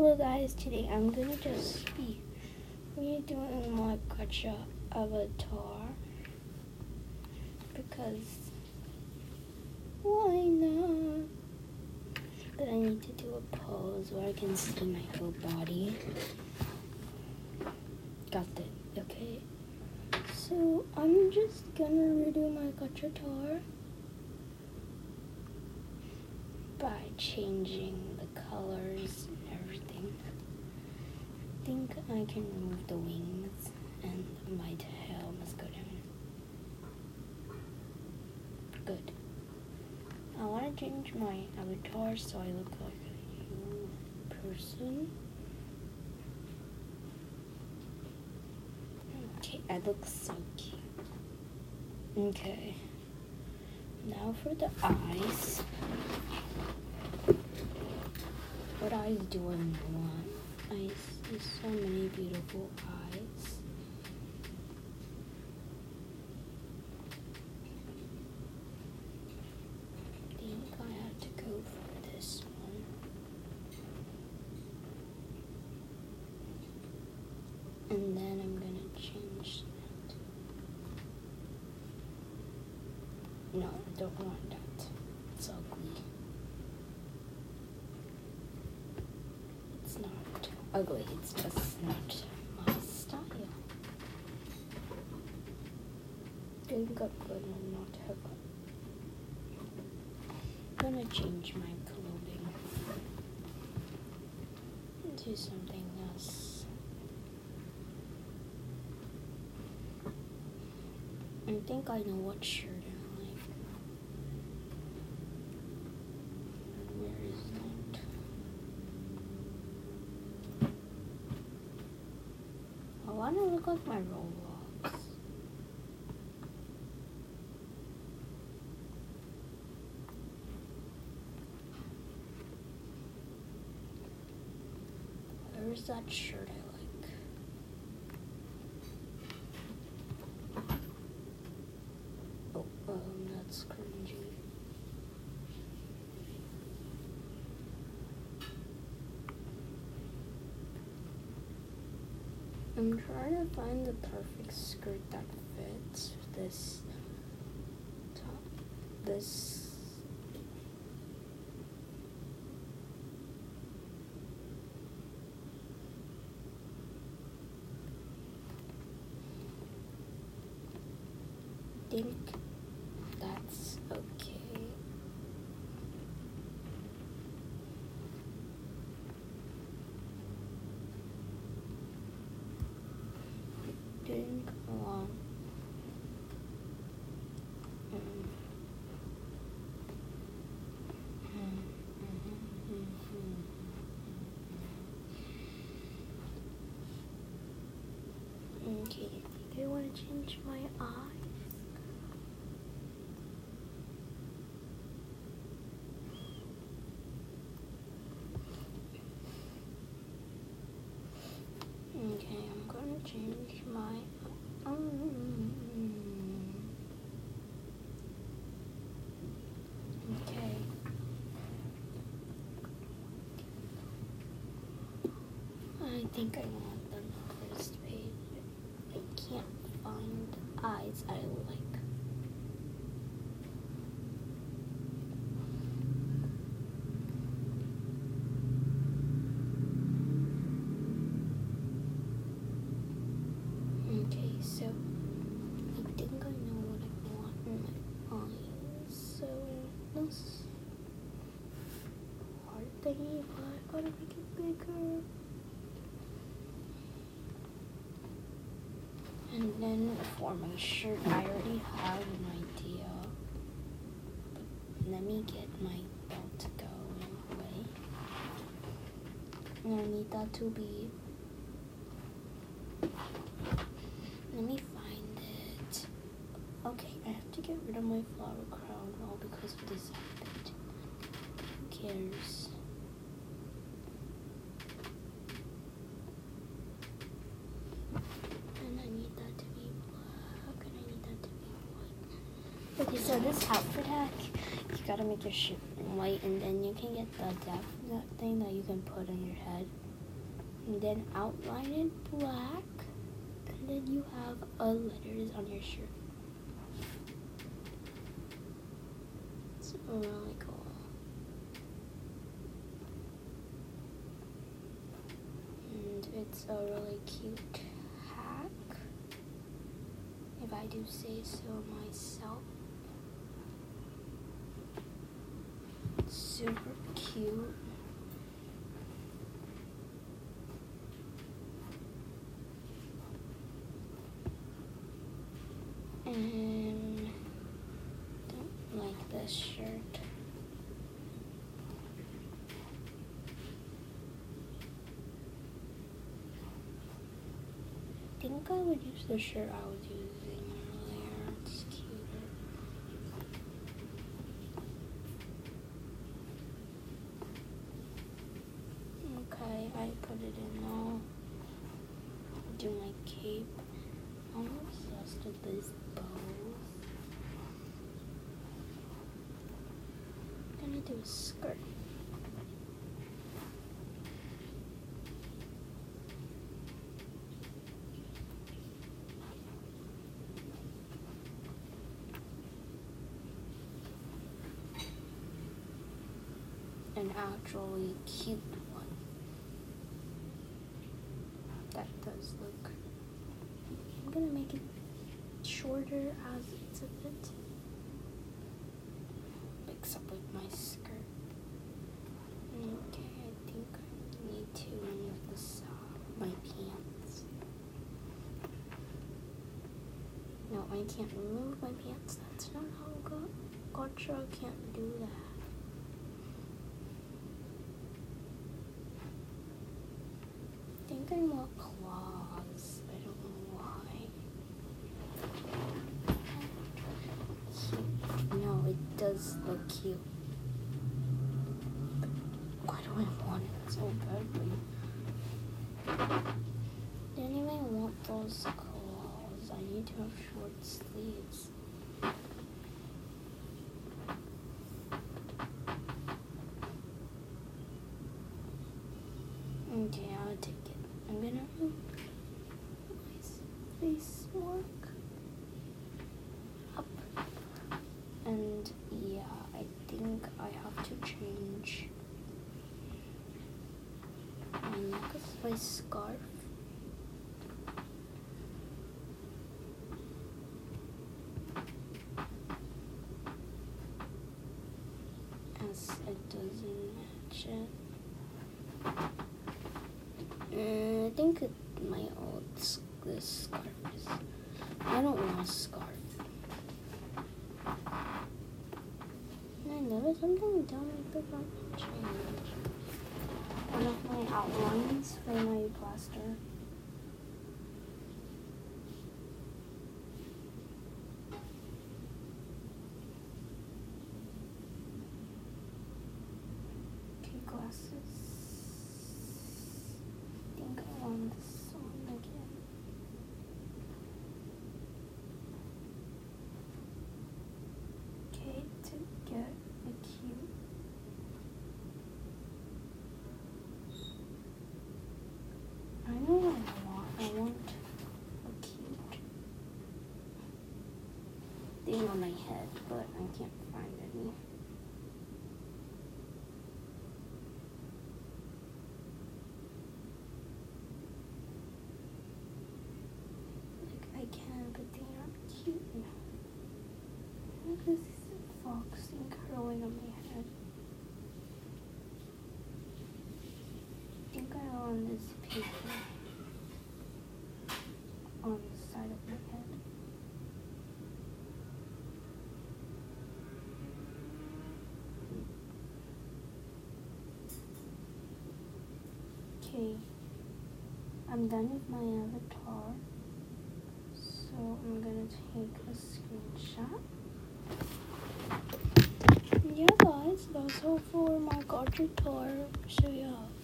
Hello guys, today I'm gonna just be redoing my Gacha avatar because why not? But I need to do a pose where I can see my whole body. Got it, okay. So I'm just gonna redo my Gachatar by changing the colors. I can remove the wings and my tail must go down. Good. I want to change my avatar so I look like a new person. Okay, I look so cute. Okay. Now for the eyes. What eyes do I want? I see so many beautiful eyes. Think I have to go for this one. And then I'm gonna change that. No, I don't want that. It's ugly. It's not ugly, it's just not my style. Think I'm gonna not have I'm gonna change my clothing into something else. I think I know what shirt I like. Where is that? I want to look like my Roblox. Where's that shirt I like? Oh, um, that's cringy. I'm trying to find the perfect skirt that fits this top. This. Think that's okay. Think along. Okay, I think I want to change my eyes. Okay, I'm gonna change my. Okay. I think I want the first page. I can't find eyes I like. Okay, so I think I know what I want in my eyes. So this heart thingy, but I gotta bigger. And then for my shirt, I already have an idea. But let me get my belt going away. And I need that to be let me find it. Okay, I have to get rid of my flower crown all because of this. Who cares? And I need that to be black, and I need that to be white. Okay, so this outfit hack, you gotta make your shirt white, and then you can get the that thing that you can put on your head. And then outline it black. And then you have a letters on your shirt. It's really cool. And it's a really cute hack. If I do say so myself. Super cute. And don't like this shirt. I think I would use the shirt I was using earlier. It's cuter. Okay, I put it in now. Do my cape. I'm with these bows. I'm gonna do a skirt. An actually cute one. That does look. I'm gonna make it shorter as it's a bit mix up with my skirt. Okay, I think I need to remove the sock, my pants. No, I can't remove my pants. That's not how God. Gacha, can't do that. I think I want claws. I don't know why. Cute. No, it does look cute. Why do I want it so badly? Didn't even want those claws. I need to have short sleeves. Okay, I'll take it. I'm gonna remove my face mark up. And yeah, I think I have to change my necklace, my scarf. As it doesn't match it. Uh, I think it, my old this scarf is. I don't want a scarf. I noticed something down at the front change. Outlines for my plaster. Okay, glasses. I think I want this one again. Okay, to get a cute. I know what I want. I want a cute thing on my head, but I can't find any. Like I can, but they aren't cute enough. Look at this fox thing curling on my head. I think I want this paper on the side of my head. Okay, I'm done with my avatar. So I'm gonna take a screenshot. Yeah guys, that's all for my Gachatar. So yeah, bye.